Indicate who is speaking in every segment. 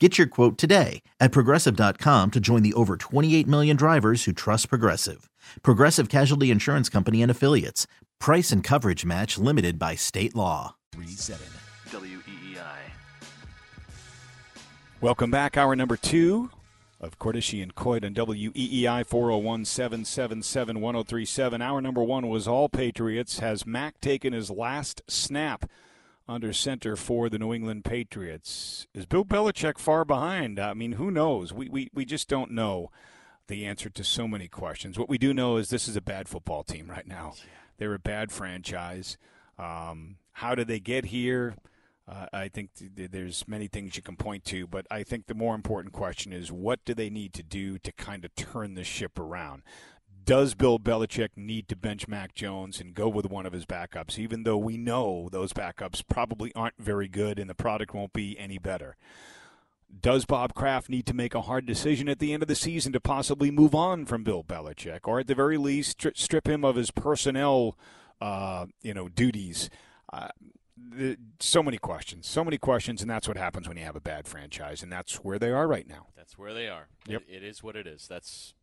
Speaker 1: Get your quote today at progressive.com to join the over 28 million drivers who trust Progressive. Progressive Casualty Insurance Company and Affiliates. Price and coverage match limited by state law.
Speaker 2: 37 WEEI.
Speaker 3: Welcome back. Hour number two of Cordischi and Coit on WEEI 401 777 1037. Hour number one was All Patriots. Has Mac taken his last snap? Under center for the New England Patriots. Is Bill Belichick far behind? I mean, who knows? We, we, we just don't know the answer to so many questions. What we do know is this is a bad football team right now. They're a bad franchise. Um, how did they get here? Uh, I think th- there's many things you can point to, but I think the more important question is what do they need to do to kind of turn the ship around? Does Bill Belichick need to bench Mac Jones and go with one of his backups, even though we know those backups probably aren't very good and the product won't be any better? Does Bob Kraft need to make a hard decision at the end of the season to possibly move on from Bill Belichick, or at the very least stri- strip him of his personnel, uh, you know, duties? Uh, the, so many questions, so many questions, and that's what happens when you have a bad franchise, and that's where they are right now.
Speaker 4: That's where they are.
Speaker 3: Yep.
Speaker 4: It, it is what it is. That's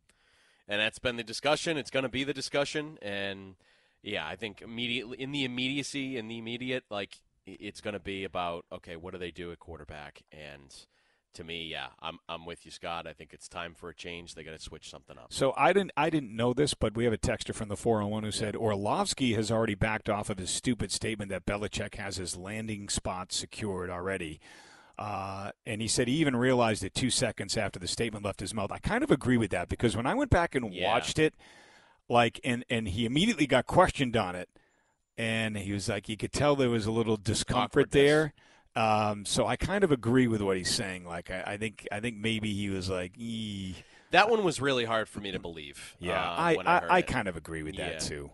Speaker 4: and that's been the discussion. It's going to be the discussion, and yeah, I think immediately in the immediacy, in the immediate, like it's going to be about okay, what do they do at quarterback? And to me, yeah, I'm I'm with you, Scott. I think it's time for a change. They got to switch something up.
Speaker 3: So I didn't I didn't know this, but we have a texter from the 401 who said Orlovsky has already backed off of his stupid statement that Belichick has his landing spot secured already. Uh, and he said he even realized it two seconds after the statement left his mouth. I kind of agree with that because when I went back and
Speaker 4: Yeah.
Speaker 3: watched it, like, and and he immediately got questioned on it, and he was like, you could tell there was a little discomfort there. Um, so I kind of agree with what he's saying. Like, I, I think I think maybe he was like, "Ee."
Speaker 4: That one was really hard for me to believe.
Speaker 3: yeah,
Speaker 4: uh,
Speaker 3: I
Speaker 4: I,
Speaker 3: I, I kind of agree with that
Speaker 4: Yeah.
Speaker 3: too.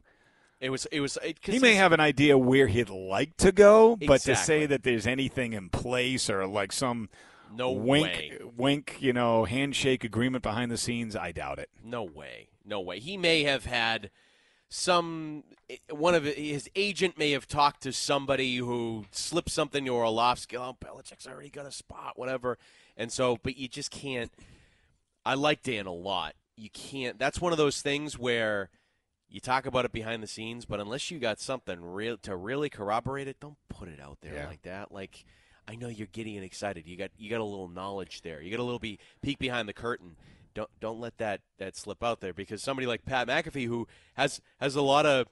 Speaker 4: It was it was. It,
Speaker 3: He may have an idea where he'd like to go, but to say that there's anything in place or like some
Speaker 4: no
Speaker 3: wink,
Speaker 4: way.
Speaker 3: wink, you know, handshake agreement behind the scenes, I doubt it.
Speaker 4: No way. No way. He may have had some eh, one of his agent may have talked to somebody who slipped something to Orlovsky. Oh, Belichick's already got a spot, whatever. And so, but you just can't. I like Dan a lot. You can't. That's one of those things where you talk about it behind the scenes, but unless you got something real to really corroborate it, don't put it out there
Speaker 3: Yeah.
Speaker 4: like that. Like. I know you're giddy and excited. You got you got a little knowledge there. You got a little be peek behind the curtain don't don't let that that slip out there because somebody like Pat McAfee who has has a lot of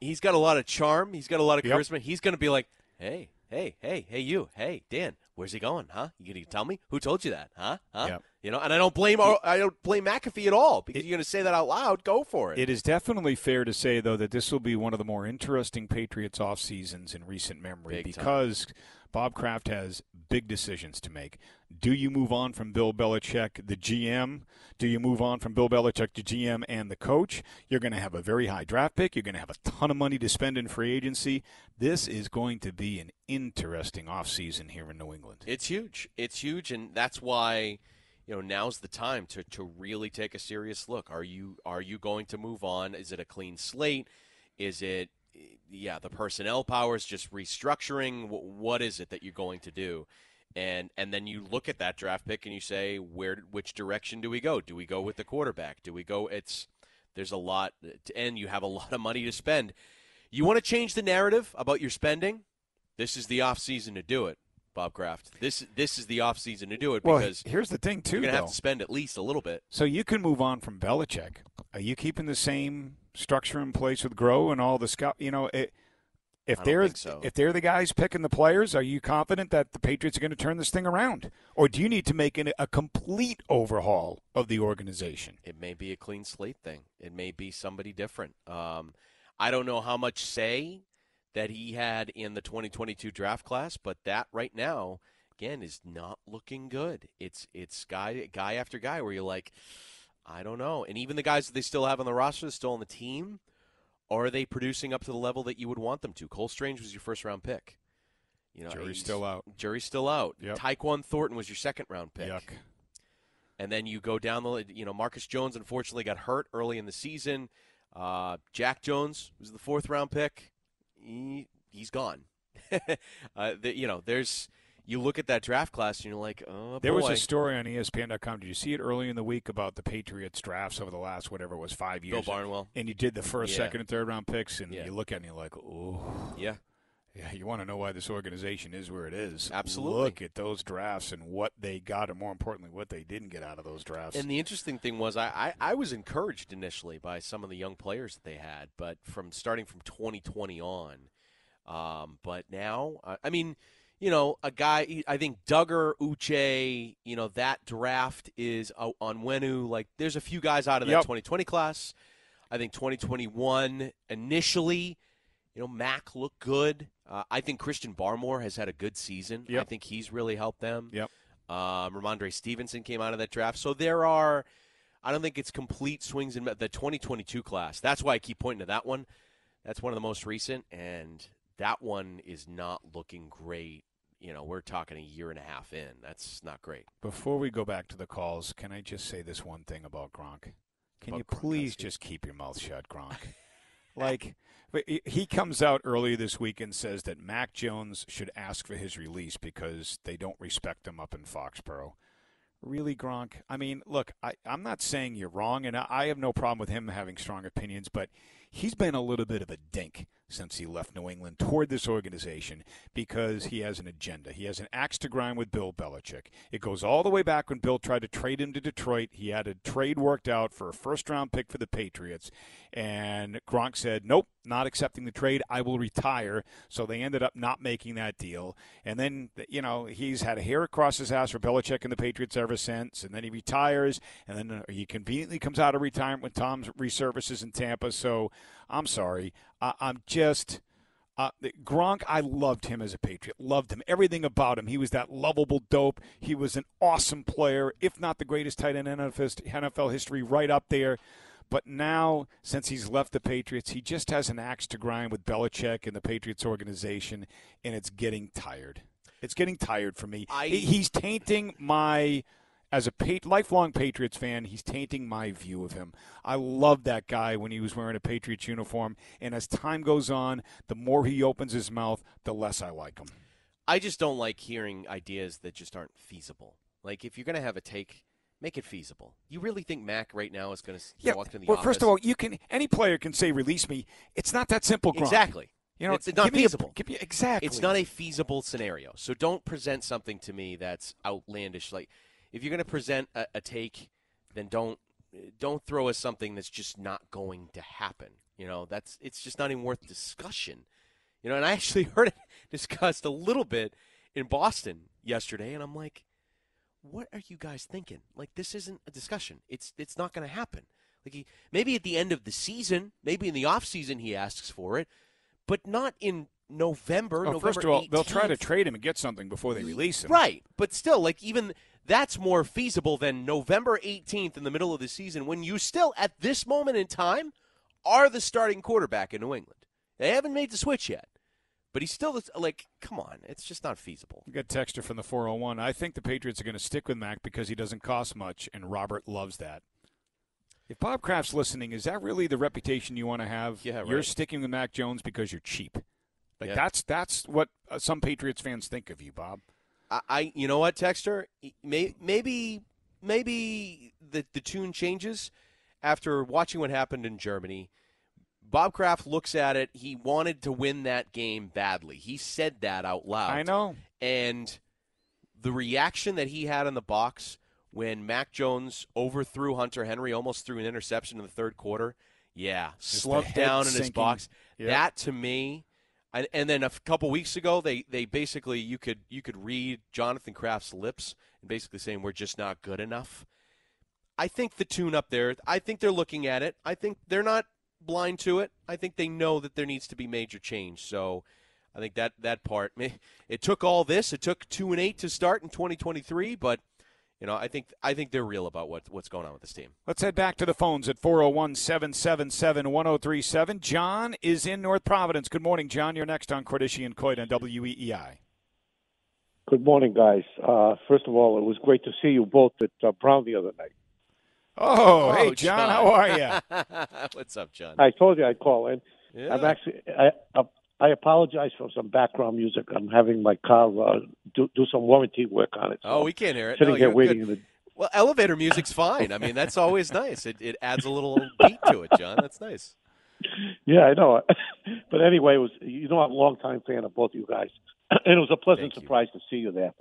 Speaker 4: he's got a lot of charm, he's got a lot of
Speaker 3: Yep.
Speaker 4: charisma. He's going to be like, "Hey, hey, hey, hey you. Hey, Dan, where's he going? Huh? You going to tell me? Who told you that? Huh? Huh?"
Speaker 3: Yep.
Speaker 4: You know, and I don't blame I don't blame McAfee at all because you're going to say that out loud. Go for it.
Speaker 3: It is definitely fair to say, though, that this will be one of the more interesting Patriots off seasons in recent memory
Speaker 4: Big time.
Speaker 3: because Bob Kraft has big decisions to make. Do you move on from Bill Belichick, the GM? Do you move on from Bill Belichick, the GM, and the coach? You're going to have a very high draft pick. You're going to have a ton of money to spend in free agency. This is going to be an interesting offseason here in New England.
Speaker 4: It's huge. It's huge, and that's why you know now's the time to, to really take a serious look. Are you are you going to move on? Is it a clean slate? Is it yeah the personnel powers just restructuring? What is it that you're going to do? And and then you look at that draft pick and you say where which direction do we go? Do we go with the quarterback? Do we go? It's there's a lot, and you have a lot of money to spend. You want to change the narrative about your spending? This is the off season to do it Bob Kraft. This this is the offseason to do it
Speaker 3: Well,
Speaker 4: because
Speaker 3: here's the thing too.
Speaker 4: you're going to
Speaker 3: though.
Speaker 4: have to spend at least a little bit.
Speaker 3: So you can move on from Belichick. Are you keeping the same structure in place with Groh and all the scout? You know, it, if they're
Speaker 4: so.
Speaker 3: if they're the guys picking the players, are you confident that the Patriots are going to turn this thing around, or do you need to make an, a complete overhaul of the organization?
Speaker 4: It may be a clean slate thing. It may be somebody different. Um, I don't know how much say that he had in the 2022 draft class, but that right now, again, is not looking good. It's it's guy guy after guy where you're like, I don't know. And even the guys that they still have on the roster, still on the team, are they producing up to the level that you would want them to? Cole Strange was your first round pick. You know,
Speaker 3: Jury's still out.
Speaker 4: Jury's still out.
Speaker 3: Yep.
Speaker 4: Tyquan Thornton was your second round pick.
Speaker 3: Yuck.
Speaker 4: And then you go down the, you know, Marcus Jones unfortunately got hurt early in the season. Uh, Jack Jones was the fourth round pick. He, he's gone. uh, the, you know, there's, you look at that draft class and you're like, oh,
Speaker 3: There was a story on ESPN.com. Did you see it early in the week about the Patriots drafts over the last whatever it was five years? Bill?
Speaker 4: Barnwell.
Speaker 3: And you did the first,
Speaker 4: Yeah.
Speaker 3: second, and third round picks, and
Speaker 4: Yeah.
Speaker 3: you look at it and you're like, oh.
Speaker 4: Yeah.
Speaker 3: Yeah, you want to know why this organization is where it is.
Speaker 4: Absolutely.
Speaker 3: Look at those drafts and what they got, and more importantly, what they didn't get out of those drafts.
Speaker 4: And the interesting thing was, I, I, I was encouraged initially by some of the young players that they had, but from starting from 2020 on, um, but now, I, I mean, you know, a guy, I think Dugger, Uche, you know, that draft is uh, Onwenu. Like, there's a few guys out of that
Speaker 3: Yep.
Speaker 4: 2020 class. I think 2021 initially, you know, Mac looked good. Uh, I think Christian Barmore has had a good season. I think he's really helped them.
Speaker 3: Yep.
Speaker 4: Um, Rhamondre Stevenson came out of that draft. So there are, I don't think it's complete swings in the 2022 class. That's why I keep pointing to that one. That's one of the most recent, and that one is not looking great. You know, we're talking a year and a half in. That's not great.
Speaker 3: Before we go back to the calls, can I just say this one thing about Gronk? Can
Speaker 4: About
Speaker 3: you please
Speaker 4: Gronkowski.
Speaker 3: just keep your mouth shut, Gronk? like, he- comes out earlier this week and says that Mac Jones should ask for his release because they don't respect him up in Foxborough. Really, Gronk? I mean, look, I, I'm not saying you're wrong, and I, I have no problem with him having strong opinions, but he's been a little bit of a dink since he left New England toward this organization because he has an agenda. He has an axe to grind with Bill Belichick. It goes all the way back when Bill tried to trade him to Detroit. He had a trade worked out for a first round pick for the Patriots, and Gronk said, Nope, not accepting the trade. I will retire. So they ended up not making that deal. And then, you know, he's had a hair across his ass for Belichick and the Patriots ever since. And then he retires, and then he conveniently comes out of retirement when Tom resurfaces in Tampa. So I'm sorry. I, I'm just. Uh, Gronk, I loved him as a Patriot. Loved him. Everything about him. He was that lovable dope. He was an awesome player, if not the greatest tight end in NFL NFL history, right up there. But now, since he's left the Patriots, he just has an axe to grind with Belichick and the Patriots organization, and it's getting tired. It's getting tired for me.
Speaker 4: I-
Speaker 3: he's tainting my, as a pa- lifelong Patriots fan, he's tainting my view of him. I loved that guy when he was wearing a Patriots uniform, and as time goes on, the more he opens his mouth, the less I like him.
Speaker 4: I just don't like hearing ideas that just aren't feasible. Like, if you're going to have a take, make it feasible. You really think Mac right now is going to
Speaker 3: Yeah.
Speaker 4: walk in the office?
Speaker 3: Well,
Speaker 4: office?
Speaker 3: first of all, you can any player can say release me. It's not that simple,
Speaker 4: exactly.
Speaker 3: You know,
Speaker 4: it's not
Speaker 3: me a-
Speaker 4: feasible.
Speaker 3: give me- exactly.
Speaker 4: It's not a feasible scenario. So don't present something to me that's outlandish. Like if you're going to present a, a take, then don't don't throw us something that's just not going to happen. You know, that's it's just not even worth discussion. You know, and I actually heard it discussed a little bit in Boston yesterday, and I'm like, what are you guys thinking? Like this isn't a discussion. It's it's not going to happen. Like he, maybe at the end of the season, maybe in the off season he asks for it, but not in November.
Speaker 3: Well,
Speaker 4: November
Speaker 3: first of all, they'll try to trade him and get something before they release him.
Speaker 4: Right, but still, like even that's more feasible than November 18th in the middle of the season when you still, at this moment in time, are the starting quarterback in New England. They haven't made the switch yet, but he's still like, come on, it's just not feasible.
Speaker 3: We got texter from the 401. I think the Patriots are going to stick with Mac because he doesn't cost much, and Robert loves that. If Bob Kraft's listening, is that really the reputation you want to have?
Speaker 4: Yeah, right.
Speaker 3: You're sticking with Mac Jones because you're cheap. Like
Speaker 4: Yeah.
Speaker 3: that's that's what uh, some Patriots fans think of you, Bob.
Speaker 4: I, I you know what, Texter, May, maybe maybe the the tune changes after watching what happened in Germany. Bob Kraft looks at it. He wanted to win that game badly. He said that out loud.
Speaker 3: I know.
Speaker 4: And the reaction that he had in the box when Mac Jones overthrew Hunter Henry, almost threw an interception in the third quarter. Yeah, slumped down in his box. Yep. That to me, and, and, then a couple weeks ago, they, they basically you could you could read Jonathan Kraft's lips and basically saying we're just not good enough. I think the tune up there. I think they're looking at it. I think they're not blind to it. I think they know that there needs to be major change. So I think that that part it took all this. It took two and eight to start in 2023, but you know, I think I think they're real about what what's going on with this team.
Speaker 3: Let's head back to the phones at 401-777-1037. John is in North Providence. Good morning, John. You're next on Cordischi and Coit on WEEI.
Speaker 5: Good morning, guys. Uh, first of all, it was great to see you both at uh, Brown the other night.
Speaker 3: Oh, oh hey, John, John, how are you?
Speaker 4: What's up, John?
Speaker 5: I told you I'd call in. Yeah. I'm actually I, I apologize for some background music. I'm having my car uh, do, do some warranty work on it.
Speaker 4: So oh, we can't hear it.
Speaker 5: Sitting
Speaker 4: no,
Speaker 5: here waiting. The...
Speaker 4: Well, elevator music's fine. I mean, that's always nice. It, it adds a little beat to it, John. That's nice.
Speaker 5: Yeah, I know. but anyway, it was you know I'm a long time fan of both you guys, and it was a pleasant Thank surprise you. to see you there.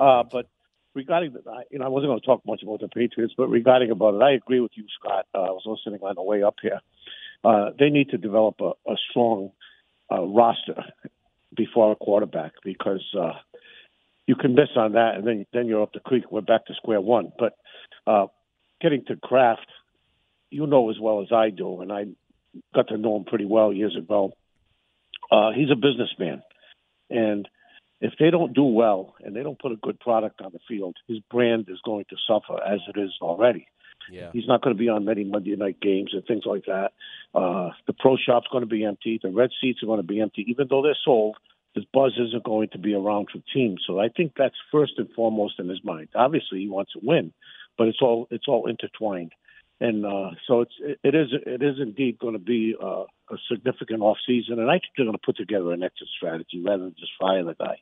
Speaker 5: Uh, but regarding the, you know, I wasn't going to talk much about the Patriots, but regarding about it, I agree with you, Scott. Uh, I was listening on the way up here. Uh, they need to develop a, a strong uh, roster before a quarterback because uh, you can miss on that, and then then you're up the creek. We're back to square one. But uh, getting to Kraft, you know as well as I do, and I got to know him pretty well years ago. Uh, he's a businessman, and if they don't do well and they don't put a good product on the field, his brand is going to suffer as it is already.
Speaker 4: Yeah.
Speaker 5: He's not going to be on many Monday night games and things like that. Uh, the pro shop's going to be empty. The red seats are going to be empty, even though they're sold. The buzz isn't going to be around for teams. So I think that's first and foremost in his mind. Obviously, he wants to win, but it's all it's all intertwined, and uh, so it's it is it is indeed going to be uh, a significant off season. And I think they're going to put together an exit strategy rather than just fire the guy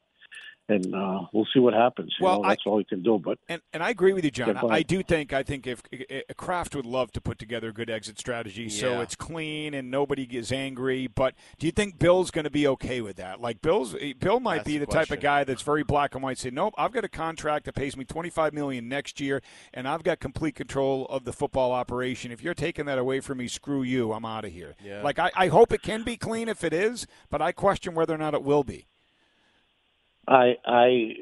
Speaker 5: and uh, we'll see what happens. You well, know, that's I, all we can do. But
Speaker 3: and, and I agree with you, John. I, I do think I think if, if Kraft would love to put together a good exit strategy, yeah. so it's clean and nobody is angry. But do you think Bill's going to be okay with that? Like Bill's Bill might
Speaker 4: that's
Speaker 3: be the,
Speaker 4: the
Speaker 3: type of guy that's very black and white. Say, nope, I've got a contract that pays me twenty five million next year, and I've got complete control of the football operation. If you're taking that away from me, screw you. I'm out of here.
Speaker 4: Yeah.
Speaker 3: Like I, I hope it can be clean if it is, but I question whether or not it will be.
Speaker 5: I I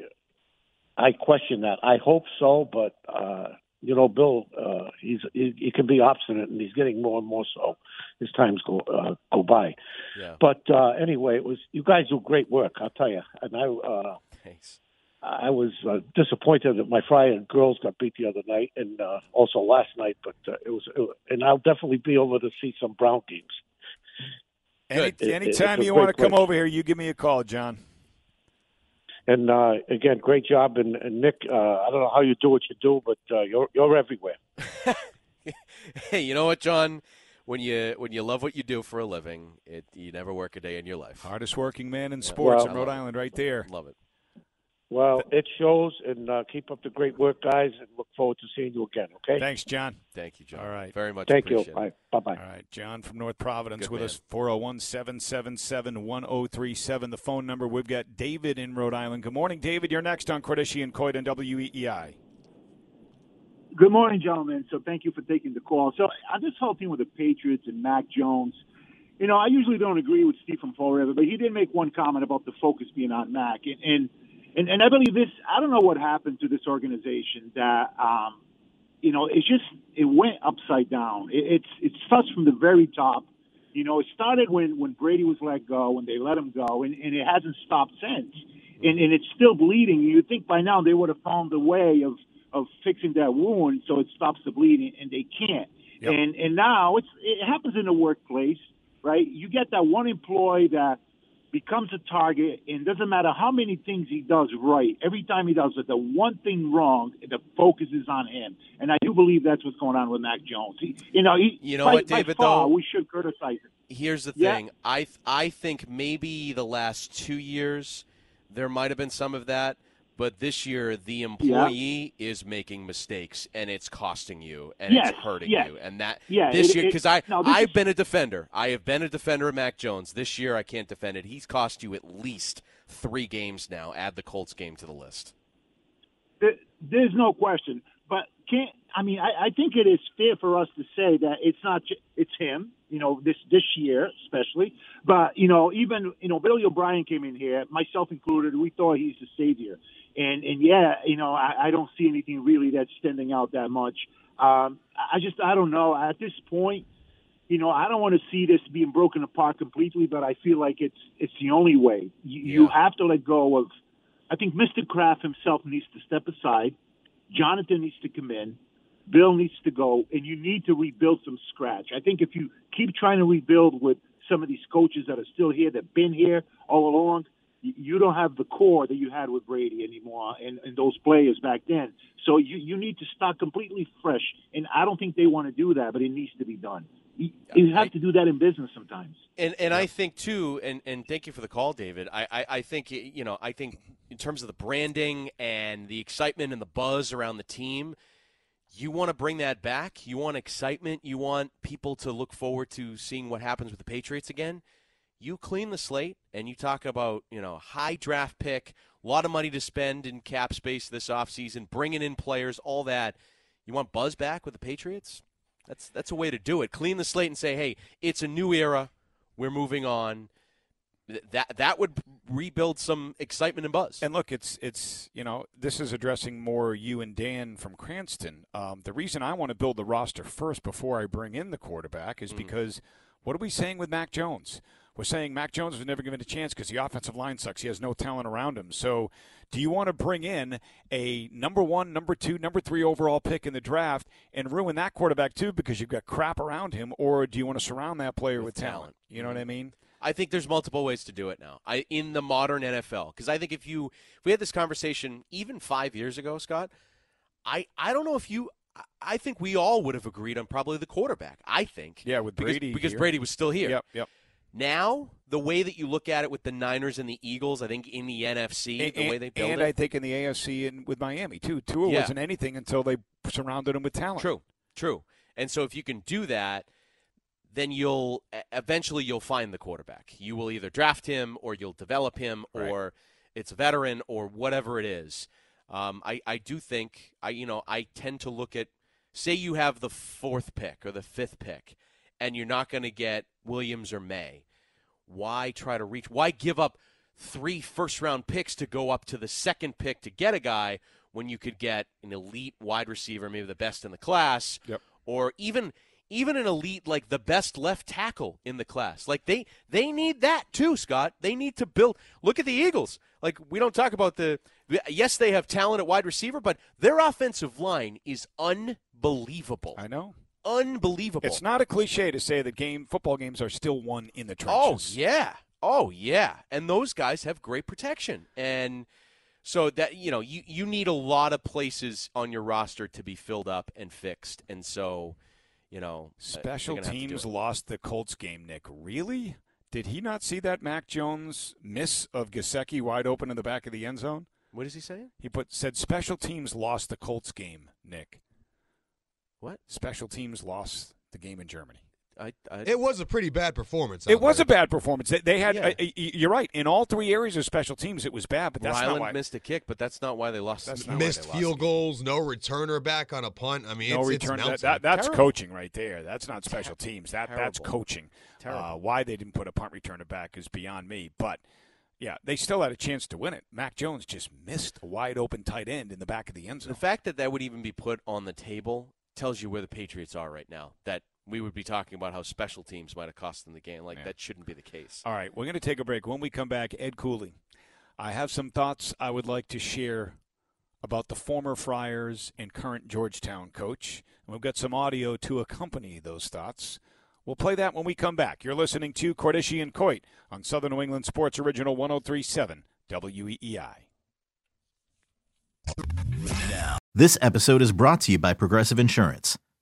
Speaker 5: I question that. I hope so, but uh, you know, Bill, uh, he's he, he can be obstinate, and he's getting more and more so as times go uh, go by.
Speaker 4: Yeah.
Speaker 5: But uh, anyway, it was you guys do great work. I'll tell you, and I. Uh,
Speaker 4: Thanks.
Speaker 5: I was uh, disappointed that my Friday girls got beat the other night, and uh, also last night. But uh, it, was, it and I'll definitely be over to see some Brown games.
Speaker 3: Any, anytime it, you want to come over here, you give me a call, John.
Speaker 5: And uh, again, great job. And, and Nick, uh, I don't know how you do what you do, but uh, you're you're everywhere.
Speaker 4: hey, you know what, John? When you when you love what you do for a living, it you never work a day in your life.
Speaker 3: Hardest working man in sports well, in Rhode Island, right there.
Speaker 4: Love it.
Speaker 5: Well, it shows, and uh, keep up the great work, guys, and look forward to seeing you again. Okay.
Speaker 3: Thanks, John.
Speaker 4: Thank you, John.
Speaker 3: All right.
Speaker 4: Very much.
Speaker 5: Thank you.
Speaker 4: Bye.
Speaker 5: Bye. Bye.
Speaker 3: All right, John from North Providence
Speaker 4: Good
Speaker 3: with
Speaker 4: man.
Speaker 3: us. 401 777 1037. The phone number. We've got David in Rhode Island. Good morning, David. You're next on Cordischi and Coit on WEEI.
Speaker 6: Good morning, gentlemen. So thank you for taking the call. So on this whole thing with the Patriots and Mac Jones, you know, I usually don't agree with Steve from Fall River, but he did make one comment about the focus being on Mac. And, and and, and I believe this. I don't know what happened to this organization that um, you know it's just it went upside down. It, it's it starts from the very top. You know, it started when when Brady was let go, when they let him go, and, and it hasn't stopped since. And, and it's still bleeding. You'd think by now they would have found a way of of fixing that wound so it stops the bleeding, and they can't. Yep. And and now it's it happens in the workplace, right? You get that one employee that becomes a target, and doesn't matter how many things he does right. Every time he does it, the one thing wrong, the focus is on him, and I do believe that's what's going on with Mac Jones. He, you know, he,
Speaker 4: you know
Speaker 6: by,
Speaker 4: what, David?
Speaker 6: Far,
Speaker 4: though
Speaker 6: we should criticize him.
Speaker 4: Here's the
Speaker 6: yeah.
Speaker 4: thing. I I think maybe the last two years there might have been some of that. But this year, the employee yeah. is making mistakes, and it's costing you, and
Speaker 6: yes,
Speaker 4: it's hurting
Speaker 6: yes.
Speaker 4: you. And that
Speaker 6: yeah,
Speaker 4: this
Speaker 6: it,
Speaker 4: year, because I
Speaker 6: no,
Speaker 4: I've
Speaker 6: is,
Speaker 4: been a defender. I have been a defender of Mac Jones. This year, I can't defend it. He's cost you at least three games now. Add the Colts game to the list.
Speaker 6: there's no question. But can't I mean I, I think it is fair for us to say that it's not it's him. You know this this year especially. But you know even you know Billy O'Brien came in here, myself included. We thought he's the savior. And and yeah, you know I, I don't see anything really that's standing out that much. Um, I just I don't know at this point you know, I don't want to see this being broken apart completely, but I feel like it's it's the only way. You, yeah. you have to let go of. I think Mr. Kraft himself needs to step aside. Jonathan needs to come in. Bill needs to go, and you need to rebuild from scratch. I think if you keep trying to rebuild with some of these coaches that are still here, that've been here all along, you don't have the core that you had with Brady anymore and, and those players back then. So you, you need to start completely fresh. And I don't think they want to do that, but it needs to be done. You, have to do that in business sometimes.
Speaker 4: And and yeah. I think too, and, and thank you for the call, David. I, I, I think you know I think in terms of the branding and the excitement and the buzz around the team, you want to bring that back. You want excitement. You want people to look forward to seeing what happens with the Patriots again. You clean the slate and you talk about you know high draft pick, a lot of money to spend in cap space this offseason, bringing in players, all that. You want buzz back with the Patriots? That's that's a way to do it. Clean the slate and say, "Hey, it's a new era. We're moving on." That that would rebuild some excitement and buzz.
Speaker 3: And look, it's it's you know this is addressing more you and Dan from Cranston. Um, the reason I want to build the roster first before I bring in the quarterback is mm-hmm. because what are we saying with Mac Jones? We're saying Mac Jones was never given a chance because the offensive line sucks. He has no talent around him. So do you want to bring in a number one, number two, number three overall pick in the draft and ruin that quarterback too because you've got crap around him, or do you want to surround that player with, with talent? talent? You know what I mm-hmm. mean?
Speaker 4: I think there's multiple ways to do it now. I in the modern NFL because I think if you if we had this conversation even five years ago, Scott, I I don't know if you I think we all would have agreed on probably the quarterback. I think.
Speaker 3: Yeah, with Brady
Speaker 4: because, because Brady was still here.
Speaker 3: Yep, yep.
Speaker 4: Now, the way that you look at it with the Niners and the Eagles, I think in the NFC,
Speaker 3: and,
Speaker 4: the way they build
Speaker 3: and
Speaker 4: it,
Speaker 3: I think in the AFC and with Miami too. Tua yeah. wasn't anything until they surrounded him with talent.
Speaker 4: True, true. And so if you can do that, then you'll eventually you'll find the quarterback. You will either draft him or you'll develop him, right. or it's a veteran or whatever it is. Um, I I do think I you know I tend to look at say you have the fourth pick or the fifth pick and you're not going to get Williams or Maye. why try to reach? Why give up three first round picks to go up to the second pick to get a guy when you could get an elite wide receiver, maybe the best in the class,
Speaker 3: yep.
Speaker 4: or even even an elite like the best left tackle in the class. Like they they need that too, Scott. They need to build. Look at the Eagles. Like we don't talk about the yes, they have talent at wide receiver, but their offensive line is unbelievable.
Speaker 3: I know
Speaker 4: unbelievable.
Speaker 3: It's not a cliche to say that game football games are still won in the
Speaker 4: trenches. Oh yeah, oh yeah, and those guys have great protection, and so that you know you you need a lot of places on your roster to be filled up and fixed, and so you know uh,
Speaker 3: special teams lost the Colts game. Nick, really? Did he not see that Mac Jones miss of Gesicki wide open in the back of the end zone?
Speaker 4: What is he saying?
Speaker 3: He put said special teams lost the Colts game. Nick.
Speaker 4: What?
Speaker 3: Special teams lost the game in Germany.
Speaker 4: I, I,
Speaker 7: it was a pretty bad performance.
Speaker 3: It was there. a bad performance. They, they had. Yeah. Uh, you're right. In all three areas of special teams, it was bad. But that's
Speaker 4: Ryland
Speaker 3: not why.
Speaker 4: missed a kick, but that's not why they lost.
Speaker 7: That's not missed field goals. No returner back on a punt. I mean,
Speaker 3: no
Speaker 7: it's,
Speaker 3: return.
Speaker 7: It's
Speaker 3: that, that, that's Terrible. coaching right there. That's not special teams. That Terrible. that's coaching. Uh, why they didn't put a punt returner back is beyond me. But yeah, they still had a chance to win it. Mac Jones just missed a wide open tight end in the back of the end zone.
Speaker 4: The fact that that would even be put on the table tells you where the Patriots are right now. That we would be talking about how special teams might have cost them the game. Like yeah. that shouldn't be the case.
Speaker 3: All right, we're going to take a break. When we come back, Ed Cooley, I have some thoughts I would like to share about the former Friars and current Georgetown coach. And we've got some audio to accompany those thoughts. We'll play that when we come back. You're listening to Cordischi and Coit on Southern New England Sports Original 1037 WEEI.
Speaker 1: Now. This episode is brought to you by Progressive Insurance.